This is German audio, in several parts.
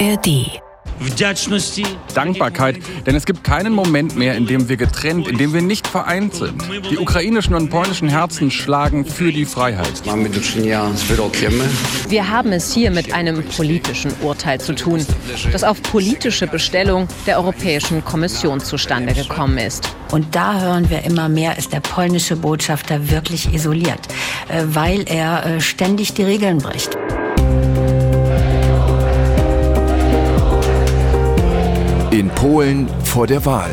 ARD. Dankbarkeit, denn es gibt keinen Moment mehr, in dem wir getrennt, in dem wir nicht vereint sind. Die ukrainischen und polnischen Herzen schlagen für die Freiheit. Wir haben es hier mit einem politischen Urteil zu tun, das auf politische Bestellung der Europäischen Kommission zustande gekommen ist. Und da hören wir immer mehr, ist der polnische Botschafter wirklich isoliert, äh, weil er äh, ständig die Regeln bricht. In Polen vor der Wahl.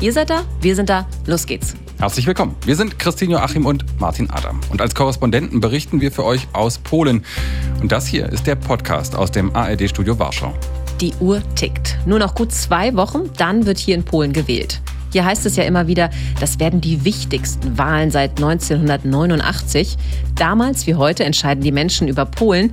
Ihr seid da, wir sind da, los geht's. Herzlich willkommen. Wir sind Christine Joachim und Martin Adam. Und als Korrespondenten berichten wir für euch aus Polen. Und das hier ist der Podcast aus dem ARD-Studio Warschau. Die Uhr tickt. Nur noch gut zwei Wochen, dann wird hier in Polen gewählt. Hier heißt es ja immer wieder, das werden die wichtigsten Wahlen seit 1989. Damals wie heute entscheiden die Menschen über Polen,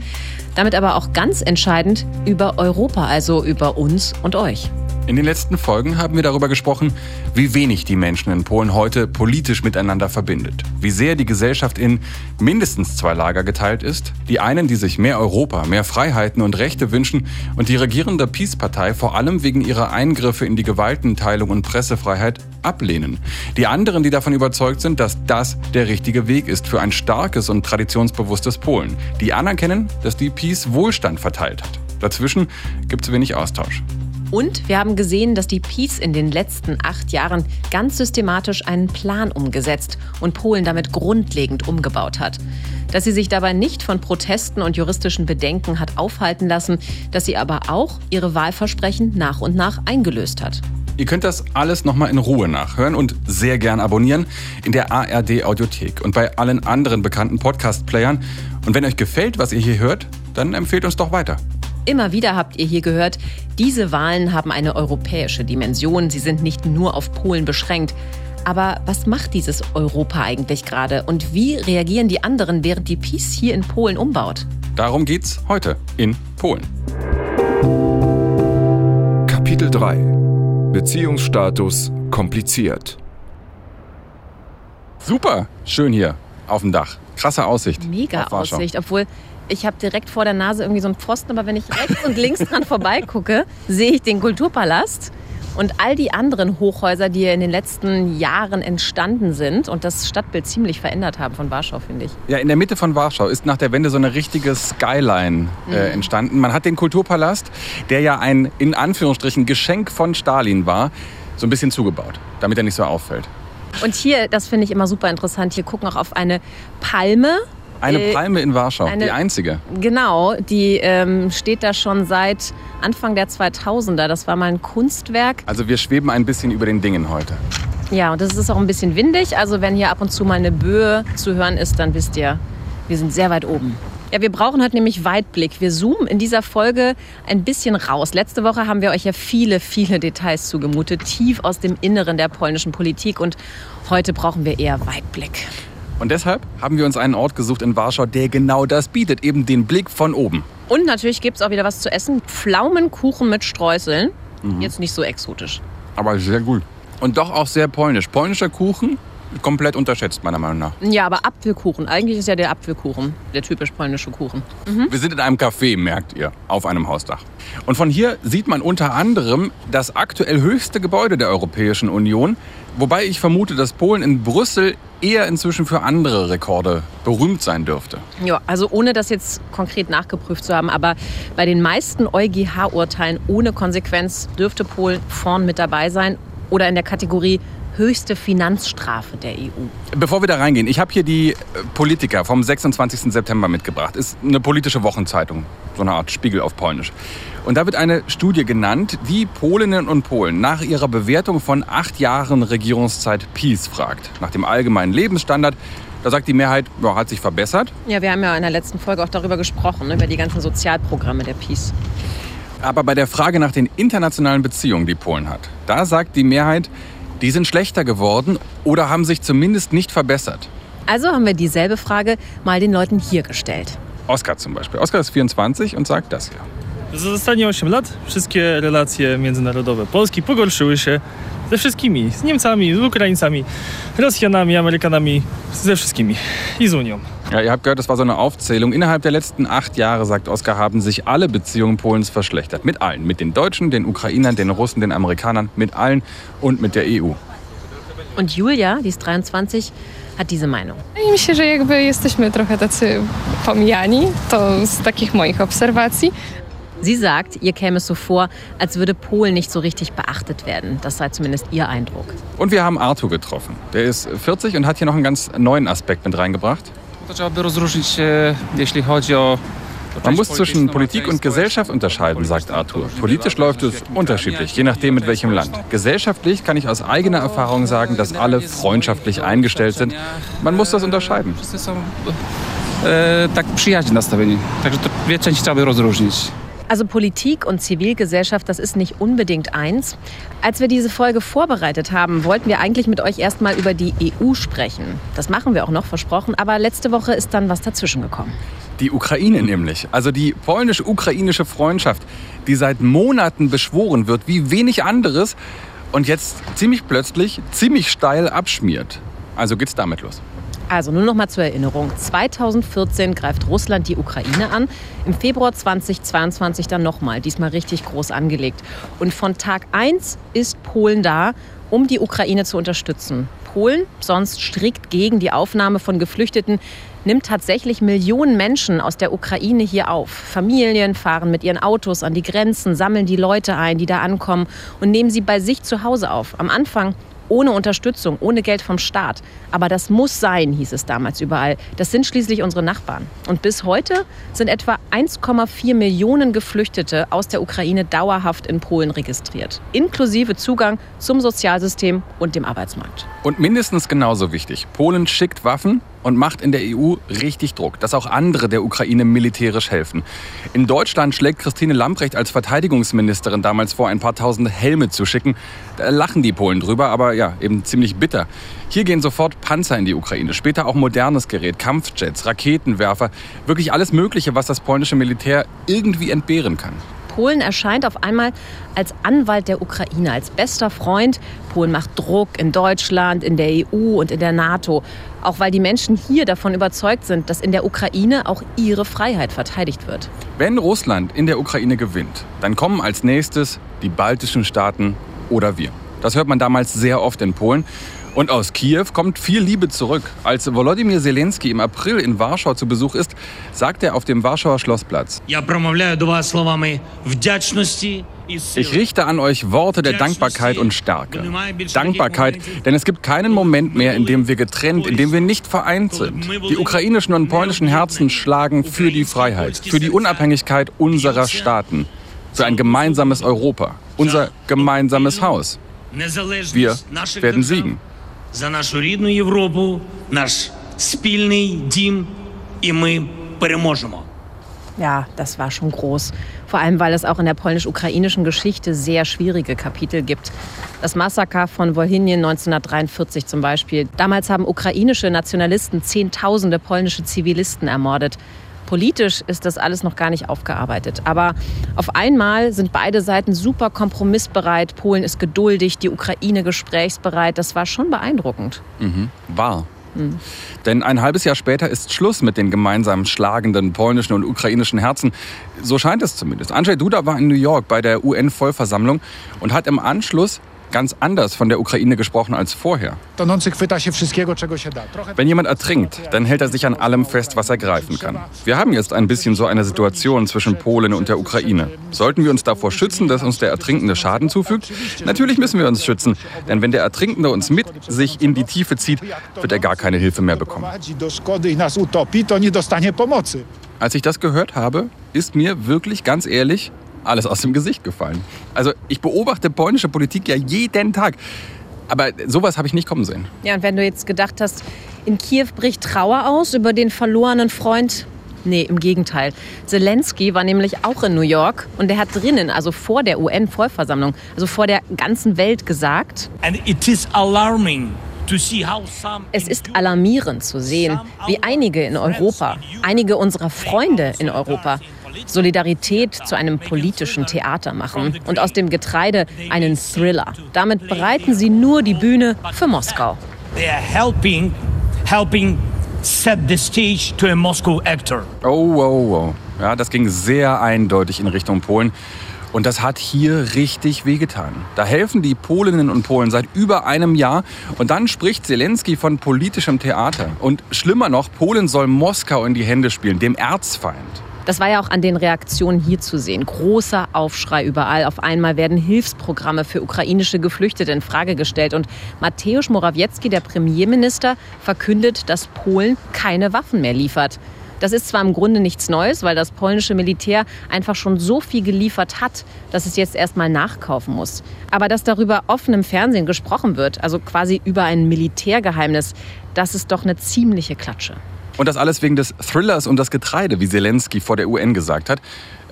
damit aber auch ganz entscheidend über Europa, also über uns und euch. In den letzten Folgen haben wir darüber gesprochen, wie wenig die Menschen in Polen heute politisch miteinander verbindet. Wie sehr die Gesellschaft in mindestens zwei Lager geteilt ist. Die einen, die sich mehr Europa, mehr Freiheiten und Rechte wünschen und die regierende Peace-Partei vor allem wegen ihrer Eingriffe in die Gewaltenteilung und Pressefreiheit ablehnen. Die anderen, die davon überzeugt sind, dass das der richtige Weg ist für ein starkes und traditionsbewusstes Polen. Die anerkennen, dass die Peace Wohlstand verteilt hat. Dazwischen gibt es wenig Austausch. Und wir haben gesehen, dass die Peace in den letzten acht Jahren ganz systematisch einen Plan umgesetzt und Polen damit grundlegend umgebaut hat. Dass sie sich dabei nicht von Protesten und juristischen Bedenken hat aufhalten lassen, dass sie aber auch ihre Wahlversprechen nach und nach eingelöst hat. Ihr könnt das alles nochmal in Ruhe nachhören und sehr gern abonnieren in der ARD Audiothek und bei allen anderen bekannten Podcast-Playern. Und wenn euch gefällt, was ihr hier hört, dann empfehlt uns doch weiter. Immer wieder habt ihr hier gehört, diese Wahlen haben eine europäische Dimension. Sie sind nicht nur auf Polen beschränkt. Aber was macht dieses Europa eigentlich gerade? Und wie reagieren die anderen, während die Peace hier in Polen umbaut? Darum geht's heute in Polen. Kapitel 3 Beziehungsstatus kompliziert. Super, schön hier auf dem Dach. Krasse Aussicht. Mega. Aussicht, obwohl ich habe direkt vor der Nase irgendwie so einen Pfosten, aber wenn ich rechts und links dran vorbeigucke, sehe ich den Kulturpalast und all die anderen Hochhäuser, die in den letzten Jahren entstanden sind und das Stadtbild ziemlich verändert haben von Warschau, finde ich. Ja, in der Mitte von Warschau ist nach der Wende so eine richtige Skyline äh, entstanden. Man hat den Kulturpalast, der ja ein in Anführungsstrichen Geschenk von Stalin war, so ein bisschen zugebaut, damit er nicht so auffällt. Und hier, das finde ich immer super interessant, hier gucken auch auf eine Palme. Eine Äh, Palme in Warschau, eine- die einzige. Genau, die ähm, steht da schon seit Anfang der 2000er. Das war mal ein Kunstwerk. Also wir schweben ein bisschen über den Dingen heute. Ja, und das ist auch ein bisschen windig. Also wenn hier ab und zu mal eine Böe zu hören ist, dann wisst ihr, wir sind sehr weit oben. Ja, wir brauchen halt nämlich Weitblick. Wir zoomen in dieser Folge ein bisschen raus. Letzte Woche haben wir euch ja viele, viele Details zugemutet, tief aus dem Inneren der polnischen Politik. Und heute brauchen wir eher Weitblick. Und deshalb haben wir uns einen Ort gesucht in Warschau, der genau das bietet, eben den Blick von oben. Und natürlich gibt es auch wieder was zu essen. Pflaumenkuchen mit Streuseln. Jetzt nicht so exotisch. Aber sehr gut. Und doch auch sehr polnisch. Polnischer Kuchen, komplett unterschätzt meiner Meinung nach. Ja, aber Apfelkuchen. Eigentlich ist ja der Apfelkuchen der typisch polnische Kuchen. Wir sind in einem Café, merkt ihr, auf einem Hausdach. Und von hier sieht man unter anderem das aktuell höchste Gebäude der Europäischen Union. Wobei ich vermute, dass Polen in Brüssel eher inzwischen für andere Rekorde berühmt sein dürfte. Ja, also ohne das jetzt konkret nachgeprüft zu haben, aber bei den meisten EuGH-Urteilen ohne Konsequenz dürfte Polen vorn mit dabei sein oder in der Kategorie höchste Finanzstrafe der EU. Bevor wir da reingehen, ich habe hier die äh, Politiker vom 26. September mitgebracht. Ist eine politische Wochenzeitung, so eine Art Spiegel auf Polnisch. Und da wird eine Studie genannt, die Polinnen und Polen nach ihrer Bewertung von acht Jahren Regierungszeit Peace fragt. Nach dem allgemeinen Lebensstandard. Da sagt die Mehrheit, ja, hat sich verbessert. Ja, wir haben ja in der letzten Folge auch darüber gesprochen, ne, über die ganzen Sozialprogramme der Peace. Aber bei der Frage nach den internationalen Beziehungen, die Polen hat, da sagt die Mehrheit, die sind schlechter geworden oder haben sich zumindest nicht verbessert. Also haben wir dieselbe Frage mal den Leuten hier gestellt. Oskar zum Beispiel. Oskar ist 24 und sagt das hier. Za ostatnie 8 lat wszystkie relacje międzynarodowe Polski pogorszyły się ze wszystkimi. Z Niemcami, z Ukraińcami, Rosjanami, Amerykanami, ze wszystkimi. I z Unią. Ja, ihr habt gehört, das war so eine Aufzählung. Innerhalb der letzten acht Jahre, sagt Oskar, haben sich alle Beziehungen Polens verschlechtert. Mit allen. Mit den Deutschen, den Ukrainern, den Russen, den Amerikanern, mit allen und mit der EU. Und Julia, die ist 23, hat diese Meinung. Wydaje mi się, że jakby jesteśmy trochę tacy pomijani, to z takich moich obserwacji. Sie sagt, ihr käme es so vor, als würde Polen nicht so richtig beachtet werden. Das sei zumindest ihr Eindruck. Und wir haben Arthur getroffen. Der ist 40 und hat hier noch einen ganz neuen Aspekt mit reingebracht. Man muss zwischen Politik und Gesellschaft unterscheiden, sagt Arthur. Politisch läuft es unterschiedlich, je nachdem mit welchem Land. Gesellschaftlich kann ich aus eigener Erfahrung sagen, dass alle freundschaftlich eingestellt sind. Man muss das unterscheiden. E, tak przyjaźnie nastawieni. Także to dwie części trzeba by rozróżnić. Also Politik und Zivilgesellschaft, das ist nicht unbedingt eins. Als wir diese Folge vorbereitet haben, wollten wir eigentlich mit euch erstmal über die EU sprechen. Das machen wir auch noch, versprochen. Aber letzte Woche ist dann was dazwischen gekommen. Die Ukraine nämlich, also die polnisch-ukrainische Freundschaft, die seit Monaten beschworen wird, wie wenig anderes und jetzt ziemlich plötzlich, ziemlich steil abschmiert. Also geht's damit los. Also nur noch mal zur Erinnerung. 2014 greift Russland die Ukraine an. Im Februar 2022 dann nochmal, diesmal richtig groß angelegt. Und von Tag 1 ist Polen da, um die Ukraine zu unterstützen. Polen, sonst strikt gegen die Aufnahme von Geflüchteten, nimmt tatsächlich Millionen Menschen aus der Ukraine hier auf. Familien fahren mit ihren Autos an die Grenzen, sammeln die Leute ein, die da ankommen und nehmen sie bei sich zu Hause auf. Am Anfang ohne Unterstützung, ohne Geld vom Staat. Aber das muss sein, hieß es damals überall. Das sind schließlich unsere Nachbarn. Und bis heute sind etwa 1,4 Millionen Geflüchtete aus der Ukraine dauerhaft in Polen registriert. Inklusive Zugang zum Sozialsystem und dem Arbeitsmarkt. Und mindestens genauso wichtig, Polen schickt Waffen und macht in der EU richtig Druck, dass auch andere der Ukraine militärisch helfen. In Deutschland schlägt Christine Lambrecht als Verteidigungsministerin damals vor, ein paar tausend Helme zu schicken. Da lachen die Polen drüber, aber ja, eben ziemlich bitter. Hier gehen sofort Panzer in die Ukraine, später auch modernes Gerät, Kampfjets, Raketenwerfer, wirklich alles Mögliche, was das polnische Militär irgendwie entbehren kann. Polen erscheint auf einmal als Anwalt der Ukraine, als bester Freund. Polen macht Druck in Deutschland, in der EU und in der NATO. Auch weil die Menschen hier davon überzeugt sind, dass in der Ukraine auch ihre Freiheit verteidigt wird. Wenn Russland in der Ukraine gewinnt, dann kommen als nächstes die baltischen Staaten oder wir. Das hört man damals sehr oft in Polen. Und aus Kiew kommt viel Liebe zurück. Als Volodymyr Zelensky im April in Warschau zu Besuch ist, sagt er auf dem Warschauer Schlossplatz: Ich richte an euch Worte der Dankbarkeit und Stärke. Dankbarkeit, denn es gibt keinen Moment mehr, in dem wir getrennt, in dem wir nicht vereint sind. Die ukrainischen und polnischen Herzen schlagen für die Freiheit, für die Unabhängigkeit unserer Staaten, für ein gemeinsames Europa, unser gemeinsames Haus. Wir werden siegen за нашу рідну Європу, наш спільний дім, і ми переможемо. Ja, das war schon groß. Vor allem, weil es auch in der polnisch-ukrainischen Geschichte sehr schwierige Kapitel gibt. Das Massaker von Wolhynien 1943 zum Beispiel. Damals haben ukrainische Nationalisten Zehntausende polnische Zivilisten ermordet. Politisch ist das alles noch gar nicht aufgearbeitet. Aber auf einmal sind beide Seiten super kompromissbereit. Polen ist geduldig, die Ukraine gesprächsbereit. Das war schon beeindruckend. War. Denn ein halbes Jahr später ist Schluss mit den gemeinsam schlagenden polnischen und ukrainischen Herzen. So scheint es zumindest. Andrzej Duda war in New York bei der UN-Vollversammlung und hat im Anschluss ganz anders von der Ukraine gesprochen als vorher. Wenn jemand ertrinkt, dann hält er sich an allem fest, was er greifen kann. Wir haben jetzt ein bisschen so eine Situation zwischen Polen und der Ukraine. Sollten wir uns davor schützen, dass uns der Ertrinkende Schaden zufügt? Natürlich müssen wir uns schützen, denn wenn der Ertrinkende uns mit sich in die Tiefe zieht, wird er gar keine Hilfe mehr bekommen. Als ich das gehört habe, ist mir wirklich ganz ehrlich alles aus dem Gesicht gefallen. Also ich beobachte polnische Politik ja jeden Tag. Aber sowas habe ich nicht kommen sehen. Ja, und wenn du jetzt gedacht hast, in Kiew bricht Trauer aus über den verlorenen Freund. Nee, im Gegenteil. Zelensky war nämlich auch in New York und der hat drinnen, also vor der UN-Vollversammlung, also vor der ganzen Welt gesagt, And it is alarming to see how some es ist alarmierend zu sehen, wie einige in Europa, einige unserer Freunde in Europa, Solidarität zu einem politischen Theater machen und aus dem Getreide einen Thriller. Damit bereiten sie nur die Bühne für Moskau. they are helping helping set the stage to a Moscow actor. Oh, oh, oh. Ja, das ging sehr eindeutig in Richtung Polen. Und das hat hier richtig wehgetan. Da helfen die Polinnen und Polen seit über einem Jahr. Und dann spricht Zelensky von politischem Theater. Und schlimmer noch, Polen soll Moskau in die Hände spielen, dem Erzfeind. Das war ja auch an den Reaktionen hier zu sehen. Großer Aufschrei überall. Auf einmal werden Hilfsprogramme für ukrainische Geflüchtete in Frage gestellt. Und Mateusz Morawiecki, der Premierminister, verkündet, dass Polen keine Waffen mehr liefert. Das ist zwar im Grunde nichts Neues, weil das polnische Militär einfach schon so viel geliefert hat, dass es jetzt erstmal nachkaufen muss. Aber dass darüber offen im Fernsehen gesprochen wird, also quasi über ein Militärgeheimnis, das ist doch eine ziemliche Klatsche. Und das alles wegen des Thrillers um das Getreide, wie Zelensky vor der UN gesagt hat.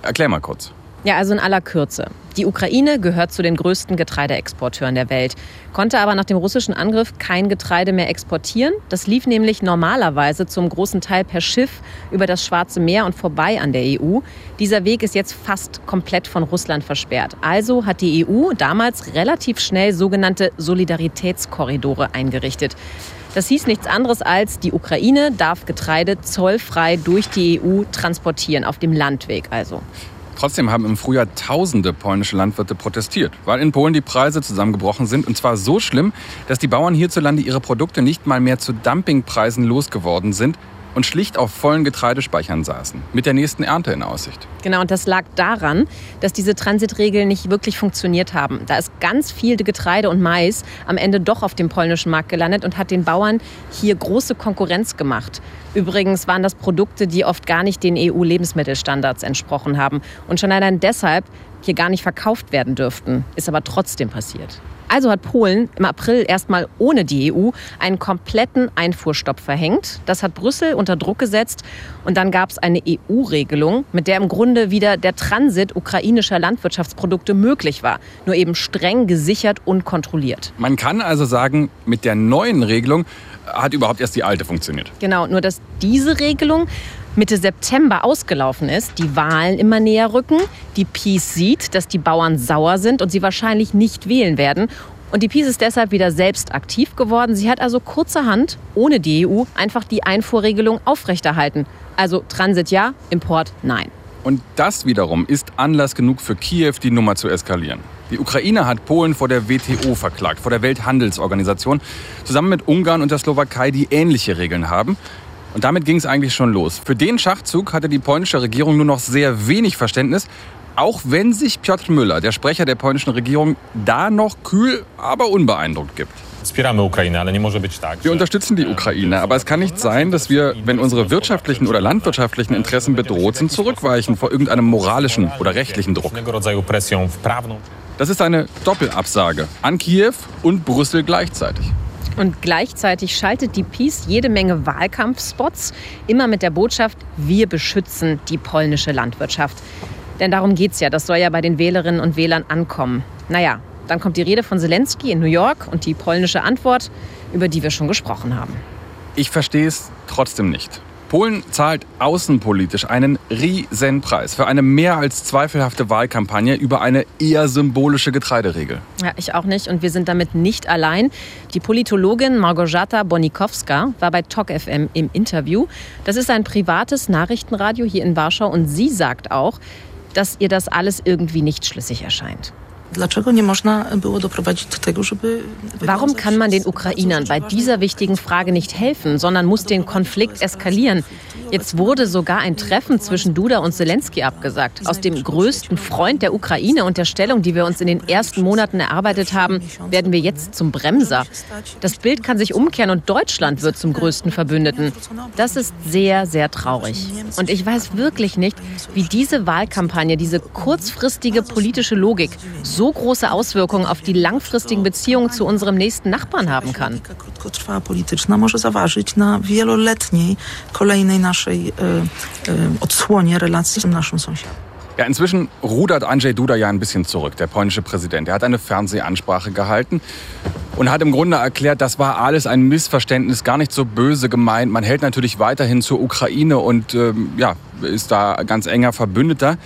Erklär mal kurz. Ja, also in aller Kürze. Die Ukraine gehört zu den größten Getreideexporteuren der Welt, konnte aber nach dem russischen Angriff kein Getreide mehr exportieren. Das lief nämlich normalerweise zum großen Teil per Schiff über das Schwarze Meer und vorbei an der EU. Dieser Weg ist jetzt fast komplett von Russland versperrt. Also hat die EU damals relativ schnell sogenannte Solidaritätskorridore eingerichtet. Das hieß nichts anderes als, die Ukraine darf Getreide zollfrei durch die EU transportieren, auf dem Landweg also. Trotzdem haben im Frühjahr tausende polnische Landwirte protestiert, weil in Polen die Preise zusammengebrochen sind. Und zwar so schlimm, dass die Bauern hierzulande ihre Produkte nicht mal mehr zu Dumpingpreisen losgeworden sind, und schlicht auf vollen Getreidespeichern saßen, mit der nächsten Ernte in Aussicht. Genau, und das lag daran, dass diese Transitregeln nicht wirklich funktioniert haben. Da ist ganz viel Getreide und Mais am Ende doch auf dem polnischen Markt gelandet und hat den Bauern hier große Konkurrenz gemacht. Übrigens waren das Produkte, die oft gar nicht den EU-Lebensmittelstandards entsprochen haben und schon allein deshalb hier gar nicht verkauft werden dürften. Ist aber trotzdem passiert. Also hat Polen im April erstmal ohne die EU einen kompletten Einfuhrstopp verhängt. Das hat Brüssel unter Druck gesetzt. Und dann gab es eine EU-Regelung, mit der im Grunde wieder der Transit ukrainischer Landwirtschaftsprodukte möglich war. Nur eben streng gesichert und kontrolliert. Man kann also sagen, mit der neuen Regelung hat überhaupt erst die alte funktioniert. Genau, nur dass diese Regelung Mitte September ausgelaufen ist, die Wahlen immer näher rücken, die Peace sieht, dass die Bauern sauer sind und sie wahrscheinlich nicht wählen werden. Und die Peace ist deshalb wieder selbst aktiv geworden. Sie hat also kurzerhand, ohne die EU, einfach die Einfuhrregelung aufrechterhalten. Also Transit ja, Import nein. Und das wiederum ist Anlass genug für Kiew, die Nummer zu eskalieren. Die Ukraine hat Polen vor der WTO verklagt, vor der Welthandelsorganisation, zusammen mit Ungarn und der Slowakei, die ähnliche Regeln haben. Und damit ging es eigentlich schon los. Für den Schachzug hatte die polnische Regierung nur noch sehr wenig Verständnis, auch wenn sich Piotr Müller, der Sprecher der polnischen Regierung, da noch kühl, aber unbeeindruckt gibt. Wir unterstützen die Ukraine, aber es kann nicht sein, dass wir, wenn unsere wirtschaftlichen oder landwirtschaftlichen Interessen bedroht sind, zurückweichen vor irgendeinem moralischen oder rechtlichen Druck. Das ist eine Doppelabsage an Kiew und Brüssel gleichzeitig. Und gleichzeitig schaltet die Peace jede Menge Wahlkampfspots, immer mit der Botschaft, wir beschützen die polnische Landwirtschaft. Denn darum geht es ja, das soll ja bei den Wählerinnen und Wählern ankommen. Naja, dann kommt die Rede von Zelensky in New York und die polnische Antwort, über die wir schon gesprochen haben. Ich verstehe es trotzdem nicht. Polen zahlt außenpolitisch einen Riesenpreis für eine mehr als zweifelhafte Wahlkampagne über eine eher symbolische Getreideregel. Ja, ich auch nicht. Und wir sind damit nicht allein. Die Politologin Margorzata Bonikowska war bei Tok FM im Interview. Das ist ein privates Nachrichtenradio hier in Warschau. Und sie sagt auch, dass ihr das alles irgendwie nicht schlüssig erscheint. Warum kann man den Ukrainern bei dieser wichtigen Frage nicht helfen, sondern muss den Konflikt eskalieren? Jetzt wurde sogar ein Treffen zwischen Duda und Zelensky abgesagt. Aus dem größten Freund der Ukraine und der Stellung, die wir uns in den ersten Monaten erarbeitet haben, werden wir jetzt zum Bremser. Das Bild kann sich umkehren und Deutschland wird zum größten Verbündeten. Das ist sehr, sehr traurig. Und ich weiß wirklich nicht, wie diese Wahlkampagne, diese kurzfristige politische Logik so große Auswirkungen auf die langfristigen Beziehungen zu unserem nächsten Nachbarn haben kann. naszym sąsiadem. Ja, inzwischen rudert Andrzej Duda ja ein bisschen zurück, der polnische Präsident. Er hat eine Fernsehansprache gehalten und hat im Grunde erklärt, das war alles ein Missverständnis, gar nicht so böse gemeint. Man hält natürlich weiterhin zur Ukraine und ähm, ja, ist da ganz enger Verbündeter.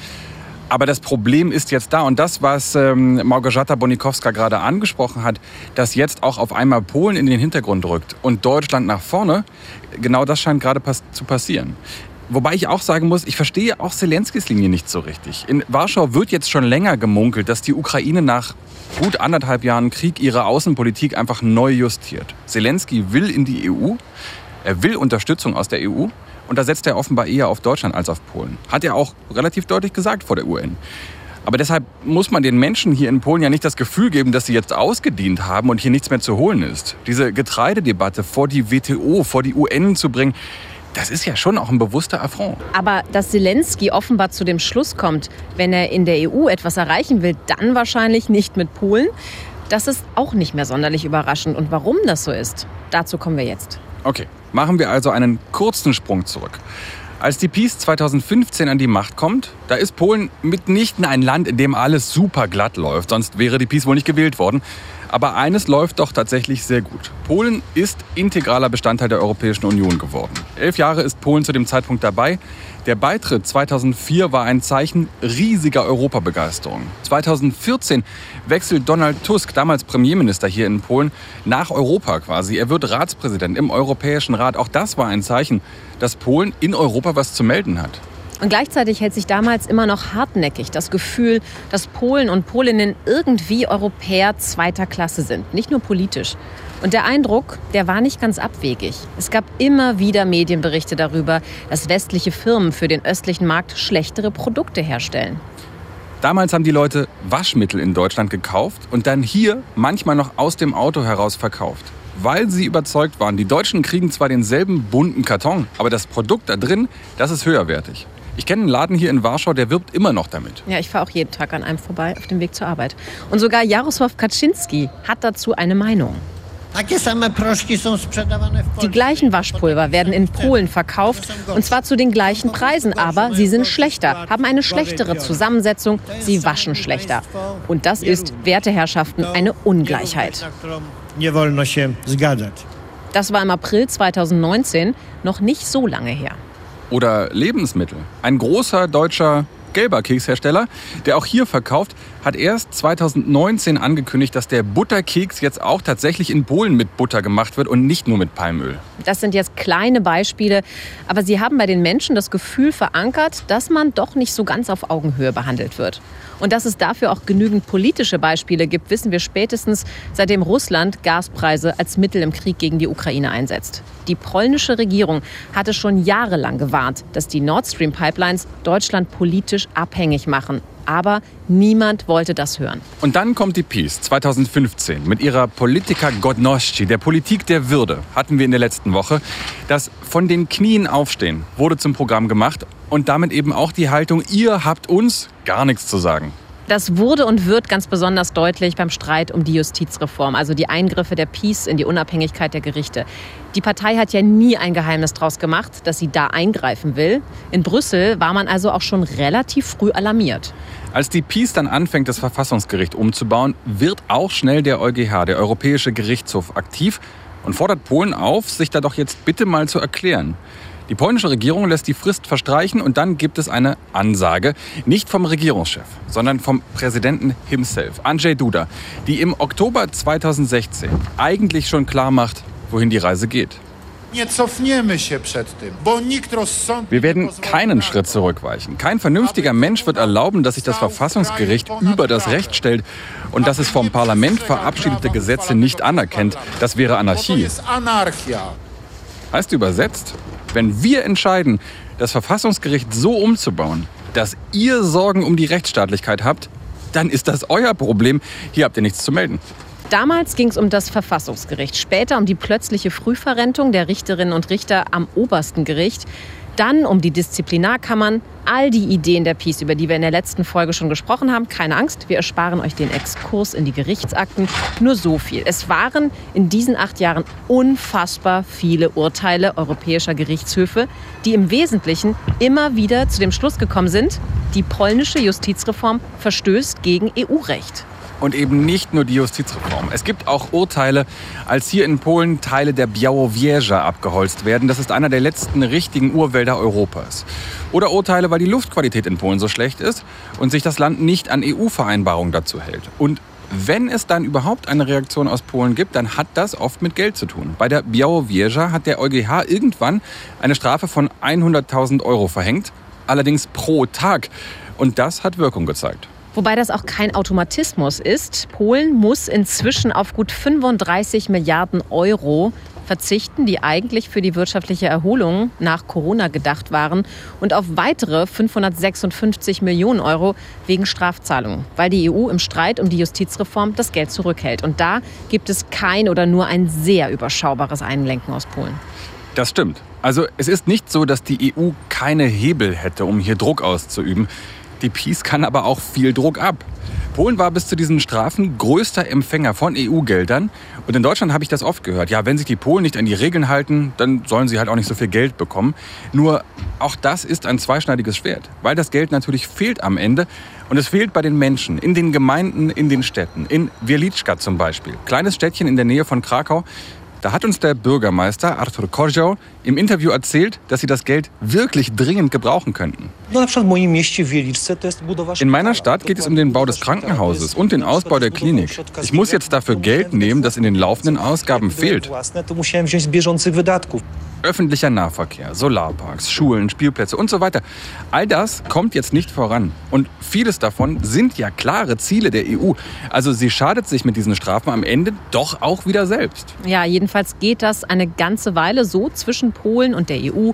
Aber das Problem ist jetzt da und das, was ähm, Małgorzata Bonikowska gerade angesprochen hat, dass jetzt auch auf einmal Polen in den Hintergrund rückt und Deutschland nach vorne, genau das scheint gerade pass zu passieren. Wobei ich auch sagen muss, ich verstehe auch Zelenskis Linie nicht so richtig. In Warschau wird jetzt schon länger gemunkelt, dass die Ukraine nach gut anderthalb Jahren Krieg ihre Außenpolitik einfach neu justiert. Zelensky will in die EU, er will Unterstützung aus der EU und da setzt er offenbar eher auf Deutschland als auf Polen. Hat er auch relativ deutlich gesagt vor der UN. Aber deshalb muss man den Menschen hier in Polen ja nicht das Gefühl geben, dass sie jetzt ausgedient haben und hier nichts mehr zu holen ist. Diese Getreidedebatte vor die WTO, vor die UN zu bringen, das ist ja schon auch ein bewusster Affront. Aber dass Zelensky offenbar zu dem Schluss kommt, wenn er in der EU etwas erreichen will, dann wahrscheinlich nicht mit Polen, das ist auch nicht mehr sonderlich überraschend. Und warum das so ist, dazu kommen wir jetzt. Okay, machen wir also einen kurzen Sprung zurück. Als die Peace 2015 an die Macht kommt, da ist Polen mitnichten ein Land, in dem alles super glatt läuft, sonst wäre die Peace wohl nicht gewählt worden. Aber eines läuft doch tatsächlich sehr gut. Polen ist integraler Bestandteil der Europäischen Union geworden. Elf Jahre ist Polen zu dem Zeitpunkt dabei. Der Beitritt 2004 war ein Zeichen riesiger Europabegeisterung. 2014 wechselt Donald Tusk, damals Premierminister hier in Polen, nach Europa quasi. Er wird Ratspräsident im Europäischen Rat. Auch das war ein Zeichen, dass Polen in Europa was zu melden hat. Und gleichzeitig hält sich damals immer noch hartnäckig das Gefühl, dass Polen und Polinnen irgendwie Europäer zweiter Klasse sind, nicht nur politisch. Und der Eindruck, der war nicht ganz abwegig. Es gab immer wieder Medienberichte darüber, dass westliche Firmen für den östlichen Markt schlechtere Produkte herstellen. Damals haben die Leute Waschmittel in Deutschland gekauft und dann hier manchmal noch aus dem Auto heraus verkauft. Weil sie überzeugt waren, die Deutschen kriegen zwar denselben bunten Karton, aber das Produkt da drin, das ist höherwertig. Ich kenne einen Laden hier in Warschau, der wirbt immer noch damit. Ja, ich fahre auch jeden Tag an einem vorbei auf dem Weg zur Arbeit. Und sogar Jarosław Kaczynski hat dazu eine Meinung. Die gleichen Waschpulver werden in Polen verkauft und zwar zu den gleichen Preisen, aber sie sind schlechter, haben eine schlechtere Zusammensetzung, sie waschen schlechter. Und das ist, Werteherrschaften, eine Ungleichheit. Das war im April 2019, noch nicht so lange her. Oder Lebensmittel. Ein großer deutscher gelber Kekshersteller, der auch hier verkauft, hat erst 2019 angekündigt, dass der Butterkeks jetzt auch tatsächlich in Polen mit Butter gemacht wird und nicht nur mit Palmöl. Das sind jetzt kleine Beispiele, aber sie haben bei den Menschen das Gefühl verankert, dass man doch nicht so ganz auf Augenhöhe behandelt wird. Und dass es dafür auch genügend politische Beispiele gibt, wissen wir spätestens, seitdem Russland Gaspreise als Mittel im Krieg gegen die Ukraine einsetzt. Die polnische Regierung hatte schon jahrelang gewarnt, dass die Nord Stream Pipelines Deutschland politisch abhängig machen. Aber niemand wollte das hören. Und dann kommt die Peace 2015 mit ihrer Politika Godności, der Politik der Würde, hatten wir in der letzten Woche. Das von den Knien aufstehen wurde zum Programm gemacht und damit eben auch die Haltung, ihr habt uns gar nichts zu sagen. Das wurde und wird ganz besonders deutlich beim Streit um die Justizreform, also die Eingriffe der Peace in die Unabhängigkeit der Gerichte. Die Partei hat ja nie ein Geheimnis daraus gemacht, dass sie da eingreifen will. In Brüssel war man also auch schon relativ früh alarmiert. Als die Peace dann anfängt, das Verfassungsgericht umzubauen, wird auch schnell der EuGH, der Europäische Gerichtshof, aktiv und fordert Polen auf, sich da doch jetzt bitte mal zu erklären. Die polnische Regierung lässt die Frist verstreichen und dann gibt es eine Ansage, nicht vom Regierungschef, sondern vom Präsidenten himself, Andrzej Duda, die im Oktober 2016 eigentlich schon klar macht, wohin die Reise geht. Wir werden keinen Schritt zurückweichen. Kein vernünftiger Mensch wird erlauben, dass sich das Verfassungsgericht über das Recht stellt und dass es vom Parlament verabschiedete Gesetze nicht anerkennt. Das wäre Anarchie. Heißt übersetzt, wenn wir entscheiden, das Verfassungsgericht so umzubauen, dass ihr Sorgen um die Rechtsstaatlichkeit habt, dann ist das euer Problem. Hier habt ihr nichts zu melden. Damals ging es um das Verfassungsgericht, später um die plötzliche Frühverrentung der Richterinnen und Richter am obersten Gericht. Dann um die Disziplinarkammern, all die Ideen der Peace, über die wir in der letzten Folge schon gesprochen haben. Keine Angst, wir ersparen euch den Exkurs in die Gerichtsakten. Nur so viel. Es waren in diesen acht Jahren unfassbar viele Urteile europäischer Gerichtshöfe, die im Wesentlichen immer wieder zu dem Schluss gekommen sind, die polnische Justizreform verstößt gegen EU-Recht. Und eben nicht nur die Justizreform. Es gibt auch Urteile, als hier in Polen Teile der Białowieża abgeholzt werden. Das ist einer der letzten richtigen Urwälder Europas. Oder Urteile, weil die Luftqualität in Polen so schlecht ist und sich das Land nicht an EU-Vereinbarungen dazu hält. Und wenn es dann überhaupt eine Reaktion aus Polen gibt, dann hat das oft mit Geld zu tun. Bei der Białowieża hat der EuGH irgendwann eine Strafe von 100.000 Euro verhängt, allerdings pro Tag. Und das hat Wirkung gezeigt. Wobei das auch kein Automatismus ist. Polen muss inzwischen auf gut 35 Milliarden Euro verzichten, die eigentlich für die wirtschaftliche Erholung nach Corona gedacht waren, und auf weitere 556 Millionen Euro wegen Strafzahlungen, weil die EU im Streit um die Justizreform das Geld zurückhält. Und da gibt es kein oder nur ein sehr überschaubares Einlenken aus Polen. Das stimmt. Also es ist nicht so, dass die EU keine Hebel hätte, um hier Druck auszuüben. Die Peace kann aber auch viel Druck ab. Polen war bis zu diesen Strafen größter Empfänger von EU-Geldern. Und in Deutschland habe ich das oft gehört. Ja, wenn sich die Polen nicht an die Regeln halten, dann sollen sie halt auch nicht so viel Geld bekommen. Nur auch das ist ein zweischneidiges Schwert, weil das Geld natürlich fehlt am Ende. Und es fehlt bei den Menschen, in den Gemeinden, in den Städten. In Wieliczka zum Beispiel, kleines Städtchen in der Nähe von Krakau. Da hat uns der Bürgermeister Artur Korział im Interview erzählt, dass sie das Geld wirklich dringend gebrauchen könnten. In meiner Stadt geht es um den Bau des Krankenhauses und den Ausbau der Klinik. Ich muss jetzt dafür Geld nehmen, das in den laufenden Ausgaben fehlt. Öffentlicher Nahverkehr, Solarparks, Schulen, Spielplätze und so weiter. All das kommt jetzt nicht voran. Und vieles davon sind ja klare Ziele der EU. Also sie schadet sich mit diesen Strafen am Ende doch auch wieder selbst. Ja, jedenfalls geht das eine ganze Weile so zwischen Polen und der EU.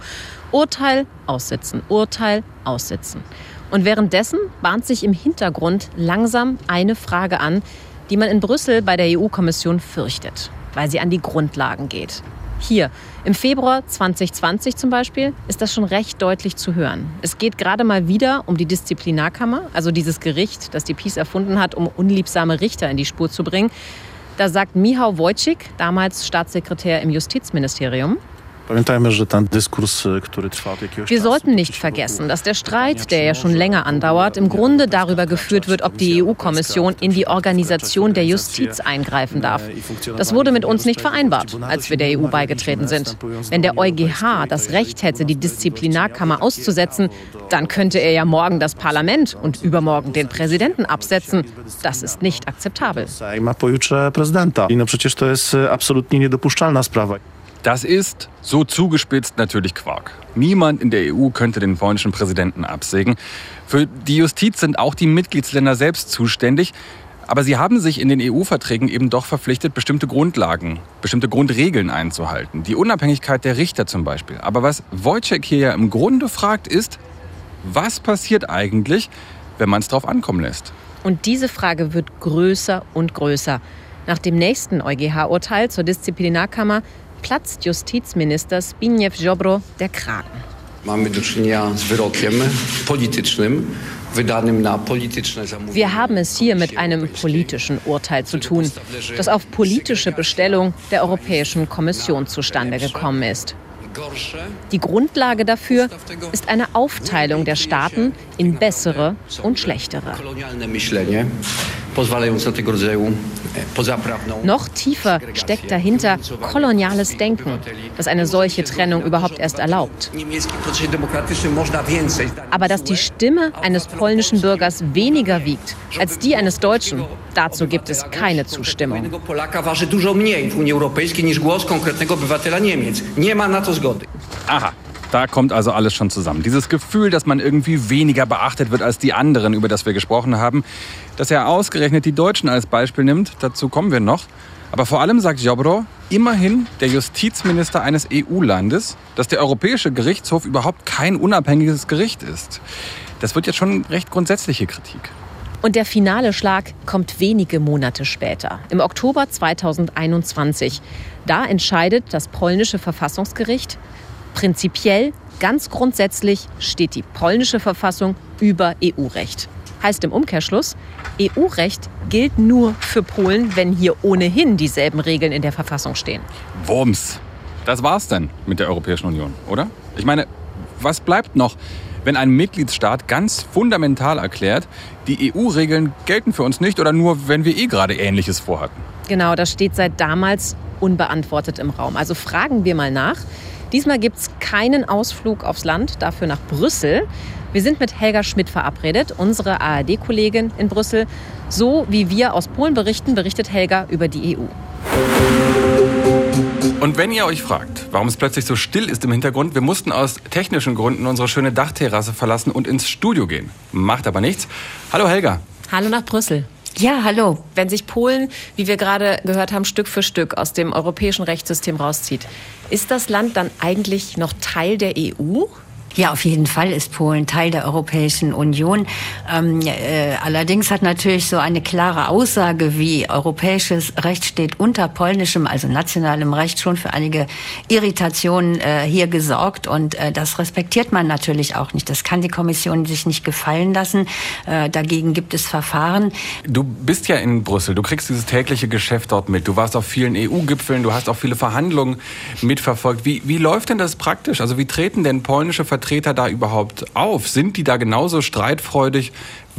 Urteil aussitzen, Urteil aussitzen. Und währenddessen bahnt sich im Hintergrund langsam eine Frage an, die man in Brüssel bei der EU-Kommission fürchtet, weil sie an die Grundlagen geht. Hier, im Februar 2020 zum Beispiel, ist das schon recht deutlich zu hören. Es geht gerade mal wieder um die Disziplinarkammer, also dieses Gericht, das die Peace erfunden hat, um unliebsame Richter in die Spur zu bringen. Da sagt Michał Wojcik, damals Staatssekretär im Justizministerium, wir sollten nicht vergessen, dass der Streit, der ja schon länger andauert, im Grunde darüber geführt wird, ob die EU-Kommission in die Organisation der Justiz eingreifen darf. Das wurde mit uns nicht vereinbart, als wir der EU beigetreten sind. Wenn der EuGH das Recht hätte, die Disziplinarkammer auszusetzen, dann könnte er ja morgen das Parlament und übermorgen den Präsidenten absetzen. Das ist nicht akzeptabel. Das ist, so zugespitzt, natürlich Quark. Niemand in der EU könnte den polnischen Präsidenten absägen. Für die Justiz sind auch die Mitgliedsländer selbst zuständig. Aber sie haben sich in den EU-Verträgen eben doch verpflichtet, bestimmte Grundlagen, bestimmte Grundregeln einzuhalten. Die Unabhängigkeit der Richter zum Beispiel. Aber was Wojciech hier ja im Grunde fragt, ist, was passiert eigentlich, wenn man es drauf ankommen lässt? Und diese Frage wird größer und größer. Nach dem nächsten EuGH-Urteil zur Disziplinarkammer platzt Justizminister Zbigniew Ziobro der Kragen. Wir haben es hier mit einem politischen Urteil zu tun, das auf politische Bestellung der Europäischen Kommission zustande gekommen ist. Die Grundlage dafür ist eine Aufteilung der Staaten in bessere und schlechtere. Noch tiefer steckt dahinter koloniales Denken, das eine solche Trennung überhaupt erst erlaubt. Aber dass die Stimme eines polnischen Bürgers weniger wiegt als die eines Deutschen, dazu gibt es keine Zustimmung. Aha. Da kommt also alles schon zusammen. Dieses Gefühl, dass man irgendwie weniger beachtet wird als die anderen, über das wir gesprochen haben, dass er ausgerechnet die Deutschen als Beispiel nimmt, dazu kommen wir noch. Aber vor allem sagt Jobro, immerhin der Justizminister eines EU-Landes, dass der Europäische Gerichtshof überhaupt kein unabhängiges Gericht ist. Das wird jetzt schon recht grundsätzliche Kritik. Und der finale Schlag kommt wenige Monate später, im Oktober 2021. Da entscheidet das polnische Verfassungsgericht, Prinzipiell, ganz grundsätzlich steht die polnische Verfassung über EU-Recht. Heißt im Umkehrschluss, EU-Recht gilt nur für Polen, wenn hier ohnehin dieselben Regeln in der Verfassung stehen. Wurms. Das war's dann mit der Europäischen Union, oder? Ich meine, was bleibt noch, wenn ein Mitgliedsstaat ganz fundamental erklärt, die EU-Regeln gelten für uns nicht oder nur, wenn wir eh gerade Ähnliches vorhatten? Genau, das steht seit damals unbeantwortet im Raum. Also fragen wir mal nach, Diesmal gibt es keinen Ausflug aufs Land, dafür nach Brüssel. Wir sind mit Helga Schmidt verabredet, unsere ARD-Kollegin in Brüssel. So wie wir aus Polen berichten, berichtet Helga über die EU. Und wenn ihr euch fragt, warum es plötzlich so still ist im Hintergrund, wir mussten aus technischen Gründen unsere schöne Dachterrasse verlassen und ins Studio gehen. Macht aber nichts. Hallo Helga. Hallo nach Brüssel. Ja, hallo. Wenn sich Polen, wie wir gerade gehört haben, Stück für Stück aus dem europäischen Rechtssystem rauszieht, ist das Land dann eigentlich noch Teil der EU? Ja, auf jeden Fall ist Polen Teil der Europäischen Union. Ähm, äh, allerdings hat natürlich so eine klare Aussage wie europäisches Recht steht unter polnischem, also nationalem Recht, schon für einige Irritationen äh, hier gesorgt. Und äh, das respektiert man natürlich auch nicht. Das kann die Kommission sich nicht gefallen lassen. Äh, dagegen gibt es Verfahren. Du bist ja in Brüssel. Du kriegst dieses tägliche Geschäft dort mit. Du warst auf vielen EU-Gipfeln. Du hast auch viele Verhandlungen mitverfolgt. Wie, wie läuft denn das praktisch? Also wie treten denn polnische Vertreter Vertreter da überhaupt auf? Sind die da genauso streitfreudig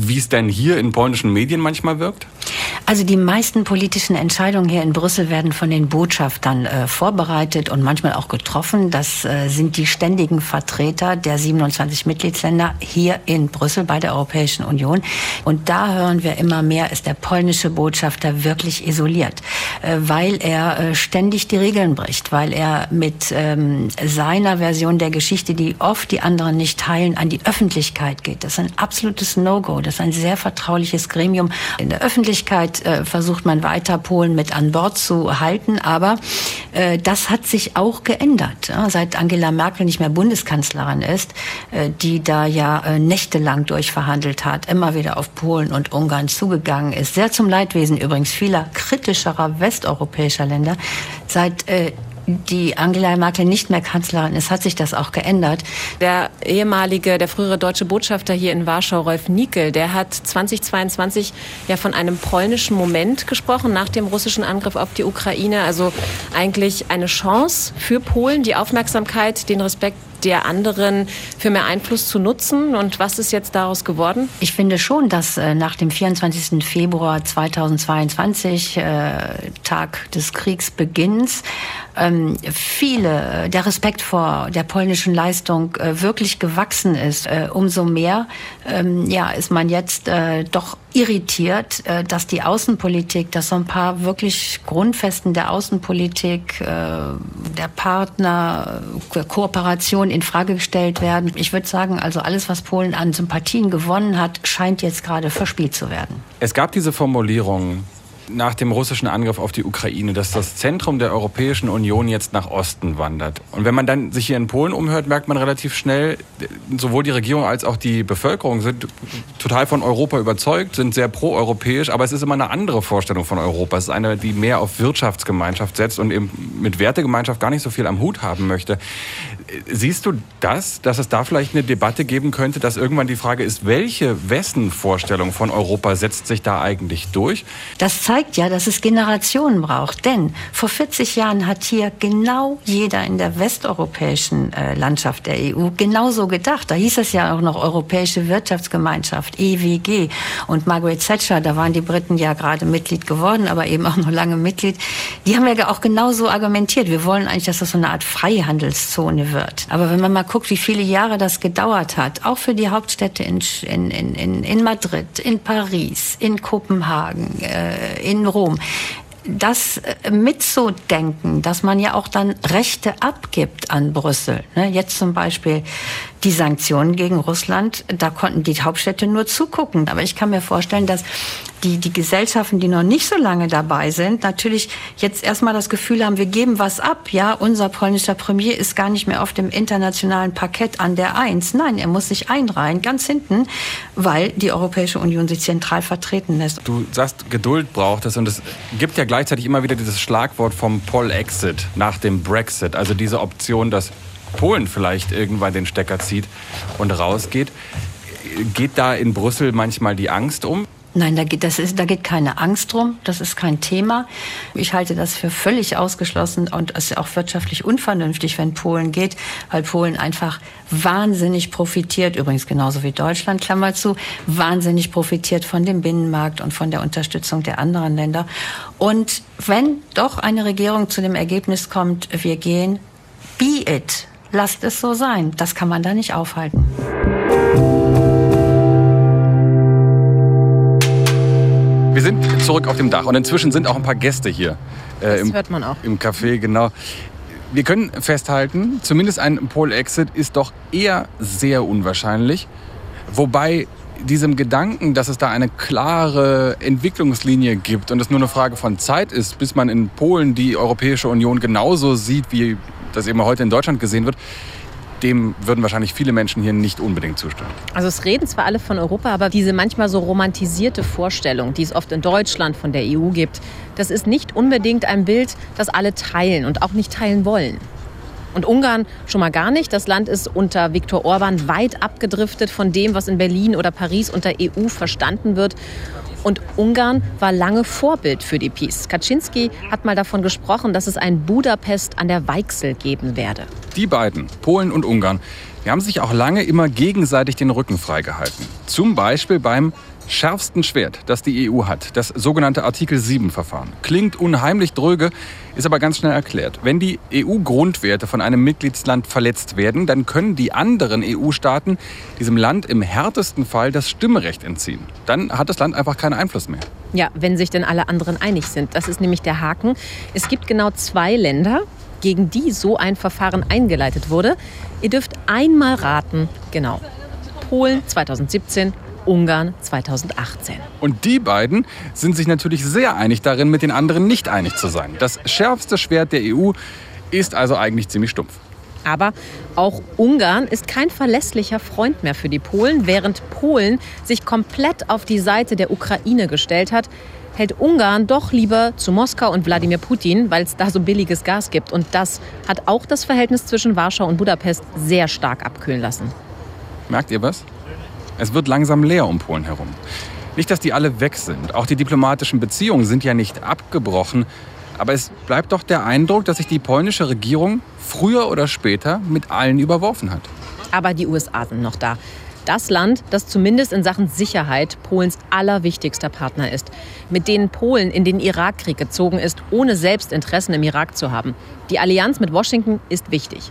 wie es denn hier in polnischen Medien manchmal wirkt? Also die meisten politischen Entscheidungen hier in Brüssel werden von den Botschaftern äh, vorbereitet und manchmal auch getroffen. Das äh, sind die ständigen Vertreter der 27 Mitgliedsländer hier in Brüssel bei der Europäischen Union. Und da hören wir immer mehr, ist der polnische Botschafter wirklich isoliert, äh, weil er äh, ständig die Regeln bricht, weil er mit ähm, seiner Version der Geschichte, die oft die anderen nicht teilen, an die Öffentlichkeit geht. Das ist ein absolutes No-Go. Das ist ein sehr vertrauliches Gremium. In der Öffentlichkeit äh, versucht man weiter Polen mit an Bord zu halten, aber äh, das hat sich auch geändert. Ja, seit Angela Merkel nicht mehr Bundeskanzlerin ist, äh, die da ja äh, nächtelang durchverhandelt hat, immer wieder auf Polen und Ungarn zugegangen ist. Sehr zum Leidwesen übrigens vieler kritischerer westeuropäischer Länder. Seit äh, die Angela Merkel nicht mehr Kanzlerin ist, hat sich das auch geändert. Der ehemalige, der frühere deutsche Botschafter hier in Warschau, Rolf Niekel, der hat 2022 ja von einem polnischen Moment gesprochen nach dem russischen Angriff auf die Ukraine. Also eigentlich eine Chance für Polen, die Aufmerksamkeit, den Respekt der anderen für mehr Einfluss zu nutzen? Und was ist jetzt daraus geworden? Ich finde schon, dass äh, nach dem 24. Februar 2022, äh, Tag des Kriegsbeginns, ähm, viele, der Respekt vor der polnischen Leistung äh, wirklich gewachsen ist. Äh, umso mehr ähm, ja, ist man jetzt äh, doch irritiert, äh, dass die Außenpolitik, dass so ein paar wirklich Grundfesten der Außenpolitik, äh, der Partner, äh, Kooperation in Frage gestellt werden. Ich würde sagen, also alles, was Polen an Sympathien gewonnen hat, scheint jetzt gerade verspielt zu werden. Es gab diese Formulierung, nach dem russischen Angriff auf die Ukraine, dass das Zentrum der Europäischen Union jetzt nach Osten wandert. Und wenn man dann sich hier in Polen umhört, merkt man relativ schnell, sowohl die Regierung als auch die Bevölkerung sind total von Europa überzeugt, sind sehr proeuropäisch, aber es ist immer eine andere Vorstellung von Europa. Es ist eine, die mehr auf Wirtschaftsgemeinschaft setzt und eben mit Wertegemeinschaft gar nicht so viel am Hut haben möchte. Siehst du das, dass es da vielleicht eine Debatte geben könnte, dass irgendwann die Frage ist, welche wessen Vorstellung von Europa setzt sich da eigentlich durch? Das zeigt ja, dass es Generationen braucht. Denn vor 40 Jahren hat hier genau jeder in der westeuropäischen äh, Landschaft der EU genauso gedacht. Da hieß es ja auch noch Europäische Wirtschaftsgemeinschaft, EWG. Und Margaret Thatcher, da waren die Briten ja gerade Mitglied geworden, aber eben auch noch lange Mitglied. Die haben ja auch genauso argumentiert. Wir wollen eigentlich, dass das so eine Art Freihandelszone wird wird. Aber wenn man mal guckt, wie viele Jahre das gedauert hat, auch für die Hauptstädte in, in, in, in Madrid, in Paris, in Kopenhagen, äh, in Rom, das äh, mitzudenken, dass man ja auch dann Rechte abgibt an Brüssel. Ne? Jetzt zum Beispiel die Sanktionen gegen Russland, da konnten die Hauptstädte nur zugucken. Aber ich kann mir vorstellen, dass die, die Gesellschaften, die noch nicht so lange dabei sind, natürlich jetzt erstmal das Gefühl haben, wir geben was ab. Ja, unser polnischer Premier ist gar nicht mehr auf dem internationalen Parkett an der Eins. Nein, er muss sich einreihen, ganz hinten, weil die Europäische Union sich zentral vertreten lässt. Du sagst, Geduld braucht es und es gibt ja gleichzeitig immer wieder dieses Schlagwort vom Poll-Exit nach dem Brexit. Also diese Option, dass Polen vielleicht irgendwann den Stecker zieht und rausgeht. Geht da in Brüssel manchmal die Angst um? Nein, da geht, das ist, da geht keine Angst drum. Das ist kein Thema. Ich halte das für völlig ausgeschlossen und es ist auch wirtschaftlich unvernünftig, wenn Polen geht, weil Polen einfach wahnsinnig profitiert, übrigens genauso wie Deutschland, Klammer zu, wahnsinnig profitiert von dem Binnenmarkt und von der Unterstützung der anderen Länder. Und wenn doch eine Regierung zu dem Ergebnis kommt, wir gehen, Be it. Lasst es so sein. Das kann man da nicht aufhalten. Wir sind zurück auf dem Dach und inzwischen sind auch ein paar Gäste hier. Äh, Das im, hört man auch. Im Café, genau. Wir können festhalten, zumindest ein Pol-Exit ist doch eher sehr unwahrscheinlich. Wobei diesem Gedanken, dass es da eine klare Entwicklungslinie gibt und es nur eine Frage von Zeit ist, bis man in Polen die Europäische Union genauso sieht, wie das eben heute in Deutschland gesehen wird, dem würden wahrscheinlich viele Menschen hier nicht unbedingt zustimmen. Also es reden zwar alle von Europa, aber diese manchmal so romantisierte Vorstellung, die es oft in Deutschland von der EU gibt, das ist nicht unbedingt ein Bild, das alle teilen und auch nicht teilen wollen. Und Ungarn schon mal gar nicht. Das Land ist unter Viktor Orban weit abgedriftet von dem, was in Berlin oder Paris unter EU verstanden wird. Und Ungarn war lange Vorbild für die PiS. Kaczynski hat mal davon gesprochen, dass es ein Budapest an der Weichsel geben werde. Die beiden, Polen und Ungarn, die haben sich auch lange immer gegenseitig den Rücken freigehalten. Zum Beispiel beim schärfsten Schwert, das die EU hat, das sogenannte Artikel 7-Verfahren. Klingt unheimlich dröge, ist aber ganz schnell erklärt. Wenn die EU-Grundwerte von einem Mitgliedsland verletzt werden, dann können die anderen EU-Staaten diesem Land im härtesten Fall das Stimmrecht entziehen. Dann hat das Land einfach keinen Einfluss mehr. Ja, wenn sich denn alle anderen einig sind. Das ist nämlich der Haken. Es gibt genau zwei Länder, gegen die so ein Verfahren eingeleitet wurde. Ihr dürft einmal raten, genau. Polen 2017, Ungarn 2018. Und die beiden sind sich natürlich sehr einig darin, mit den anderen nicht einig zu sein. Das schärfste Schwert der EU ist also eigentlich ziemlich stumpf. Aber auch Ungarn ist kein verlässlicher Freund mehr für die Polen. Während Polen sich komplett auf die Seite der Ukraine gestellt hat, hält Ungarn doch lieber zu Moskau und Wladimir Putin, weil es da so billiges Gas gibt. Und das hat auch das Verhältnis zwischen Warschau und Budapest sehr stark abkühlen lassen. Merkt ihr was? Es wird langsam leer um Polen herum. Nicht, dass die alle weg sind. Auch die diplomatischen Beziehungen sind ja nicht abgebrochen. Aber es bleibt doch der Eindruck, dass sich die polnische Regierung früher oder später mit allen überworfen hat. Aber die USA sind noch da. Das Land, das zumindest in Sachen Sicherheit Polens allerwichtigster Partner ist, mit denen Polen in den Irakkrieg gezogen ist, ohne selbst Interessen im Irak zu haben. Die Allianz mit Washington ist wichtig.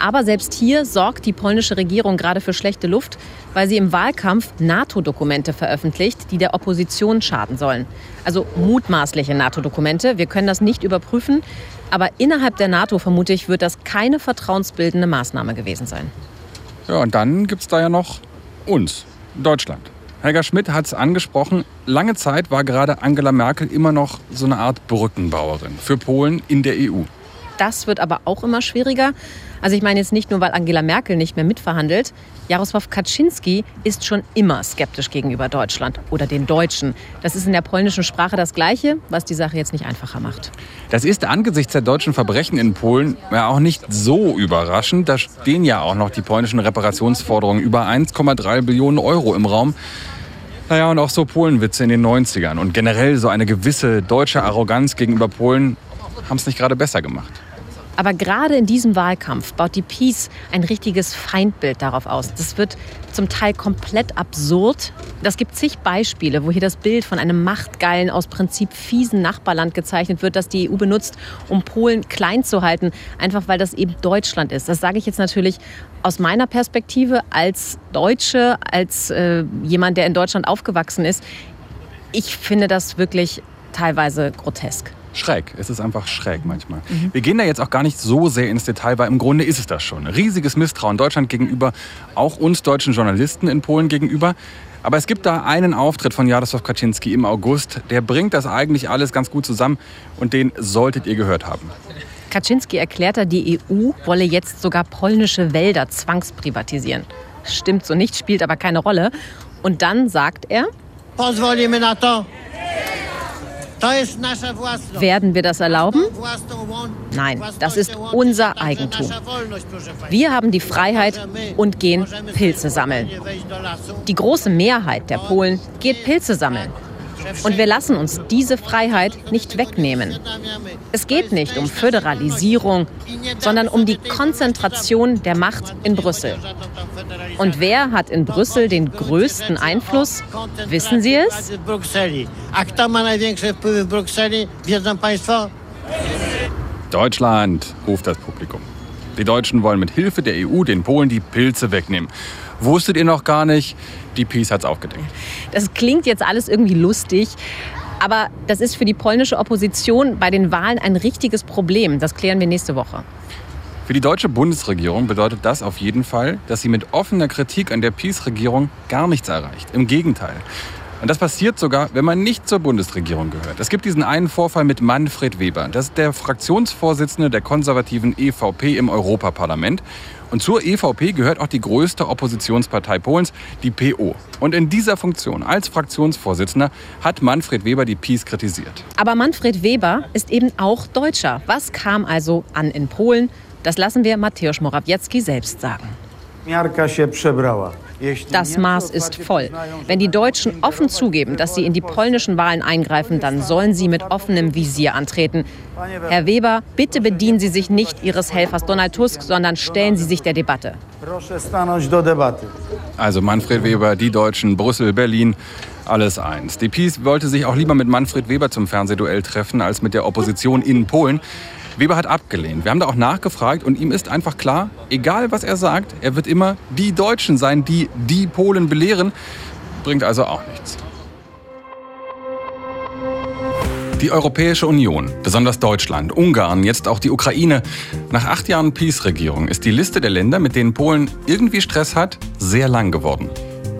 Aber selbst hier sorgt die polnische Regierung gerade für schlechte Luft, weil sie im Wahlkampf NATO-Dokumente veröffentlicht, die der Opposition schaden sollen. Also mutmaßliche NATO-Dokumente. Wir können das nicht überprüfen. Aber innerhalb der NATO, vermute ich, wird das keine vertrauensbildende Maßnahme gewesen sein. Ja, und dann gibt es da ja noch uns, Deutschland. Helga Schmidt hat es angesprochen, lange Zeit war gerade Angela Merkel immer noch so eine Art Brückenbauerin für Polen in der EU. Das wird aber auch immer schwieriger. Also ich meine jetzt nicht nur, weil Angela Merkel nicht mehr mitverhandelt. Jarosław Kaczynski ist schon immer skeptisch gegenüber Deutschland oder den Deutschen. Das ist in der polnischen Sprache das Gleiche, was die Sache jetzt nicht einfacher macht. Das ist angesichts der deutschen Verbrechen in Polen ja auch nicht so überraschend. Da stehen ja auch noch die polnischen Reparationsforderungen über 1,3 Billionen Euro im Raum. Naja, und auch so Polenwitze in den 90ern. Und generell so eine gewisse deutsche Arroganz gegenüber Polen haben es nicht gerade besser gemacht. Aber gerade in diesem Wahlkampf baut die Peace ein richtiges Feindbild darauf aus. Das wird zum Teil komplett absurd. Das gibt zig Beispiele, wo hier das Bild von einem machtgeilen, aus Prinzip fiesen Nachbarland gezeichnet wird, das die EU benutzt, um Polen klein zu halten, einfach weil das eben Deutschland ist. Das sage ich jetzt natürlich aus meiner Perspektive als Deutsche, als äh, jemand, der in Deutschland aufgewachsen ist. Ich finde das wirklich teilweise grotesk. Schräg. Es ist einfach schräg manchmal. Wir gehen da jetzt auch gar nicht so sehr ins Detail, weil im Grunde ist es das schon. Riesiges Misstrauen Deutschland gegenüber, auch uns deutschen Journalisten in Polen gegenüber. Aber es gibt da einen Auftritt von Jarosław Kaczynski im August, der bringt das eigentlich alles ganz gut zusammen und den solltet ihr gehört haben. Kaczynski erklärte, die EU wolle jetzt sogar polnische Wälder zwangsprivatisieren. Stimmt so nicht, spielt aber keine Rolle. Und dann sagt er, Pozwolimy na to. To jest nasza własność. Werden wir das erlauben? Nein, das ist unser Eigentum. Wir haben die Freiheit und gehen Pilze sammeln. Die große Mehrheit der Polen geht Pilze sammeln. Und wir lassen uns diese Freiheit nicht wegnehmen. Es geht nicht um Föderalisierung, sondern um die Konzentration der Macht in Brüssel. Und wer hat in Brüssel den größten Einfluss? Wissen Sie es? Deutschland, ruft das Publikum. Die Deutschen wollen mit Hilfe der EU den Polen die Pilze wegnehmen. Wusstet ihr noch gar nicht? Die Peace hat's aufgedeckt. Das klingt jetzt alles irgendwie lustig. Aber das ist für die polnische Opposition bei den Wahlen ein richtiges Problem. Das klären wir nächste Woche. Für die deutsche Bundesregierung bedeutet das auf jeden Fall, dass sie mit offener Kritik an der Peace-Regierung gar nichts erreicht. Im Gegenteil. Und das passiert sogar, wenn man nicht zur Bundesregierung gehört. Es gibt diesen einen Vorfall mit Manfred Weber. Das ist der Fraktionsvorsitzende der konservativen EVP im Europaparlament. Und zur EVP gehört auch die größte Oppositionspartei Polens, die PO. Und in dieser Funktion als Fraktionsvorsitzender hat Manfred Weber die Peace kritisiert. Aber Manfred Weber ist eben auch Deutscher. Was kam also an in Polen? Das lassen wir Mateusz Morawiecki selbst sagen. Miarka się przebrała. Das Maß ist voll. Wenn die Deutschen offen zugeben, dass sie in die polnischen Wahlen eingreifen, dann sollen sie mit offenem Visier antreten. Herr Weber, bitte bedienen Sie sich nicht Ihres Helfers Donald Tusk, sondern stellen Sie sich der Debatte. Also Manfred Weber, die Deutschen, Brüssel, Berlin, alles eins. Die Peace wollte sich auch lieber mit Manfred Weber zum Fernsehduell treffen als mit der Opposition in Polen. Weber hat abgelehnt. Wir haben da auch nachgefragt und ihm ist einfach klar, egal was er sagt, er wird immer die Deutschen sein, die die Polen belehren. Bringt also auch nichts. Die Europäische Union, besonders Deutschland, Ungarn, jetzt auch die Ukraine. Nach acht Jahren Peace-Regierung ist die Liste der Länder, mit denen Polen irgendwie Stress hat, sehr lang geworden.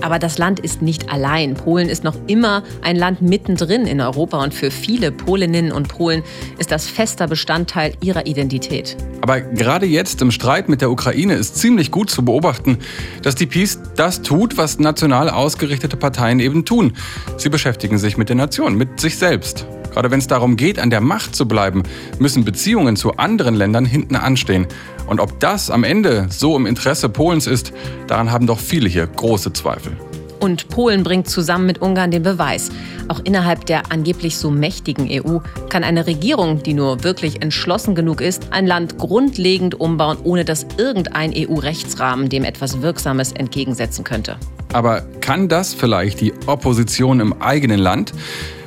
Aber das Land ist nicht allein. Polen ist noch immer ein Land mittendrin in Europa und für viele Polinnen und Polen ist das fester Bestandteil ihrer Identität. Aber gerade jetzt im Streit mit der Ukraine ist ziemlich gut zu beobachten, dass die Peace das tut, was national ausgerichtete Parteien eben tun. Sie beschäftigen sich mit der Nation, mit sich selbst. Gerade wenn es darum geht, an der Macht zu bleiben, müssen Beziehungen zu anderen Ländern hinten anstehen. Und ob das am Ende so im Interesse Polens ist, daran haben doch viele hier große Zweifel. Und Polen bringt zusammen mit Ungarn den Beweis. Auch innerhalb der angeblich so mächtigen EU kann eine Regierung, die nur wirklich entschlossen genug ist, ein Land grundlegend umbauen, ohne dass irgendein EU-Rechtsrahmen dem etwas Wirksames entgegensetzen könnte. Aber kann das vielleicht die Opposition im eigenen Land?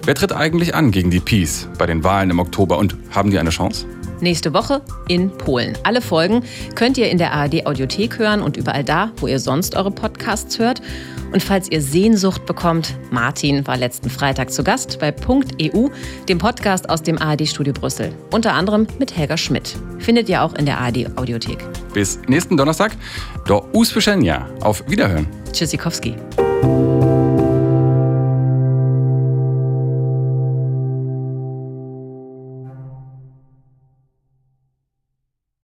Wer tritt eigentlich an gegen die Peace bei den Wahlen im Oktober und haben die eine Chance? Nächste Woche in Polen. Alle Folgen könnt ihr in der ARD Audiothek hören und überall da, wo ihr sonst eure Podcasts hört. Und falls ihr Sehnsucht bekommt, Martin war letzten Freitag zu Gast bei .eu, dem Podcast aus dem ARD Studio Brüssel. Unter anderem mit Helga Schmidt. Findet ihr auch in der ARD Audiothek. Bis nächsten Donnerstag. Do usłyszenia. Auf Wiederhören. Tschüssikowski.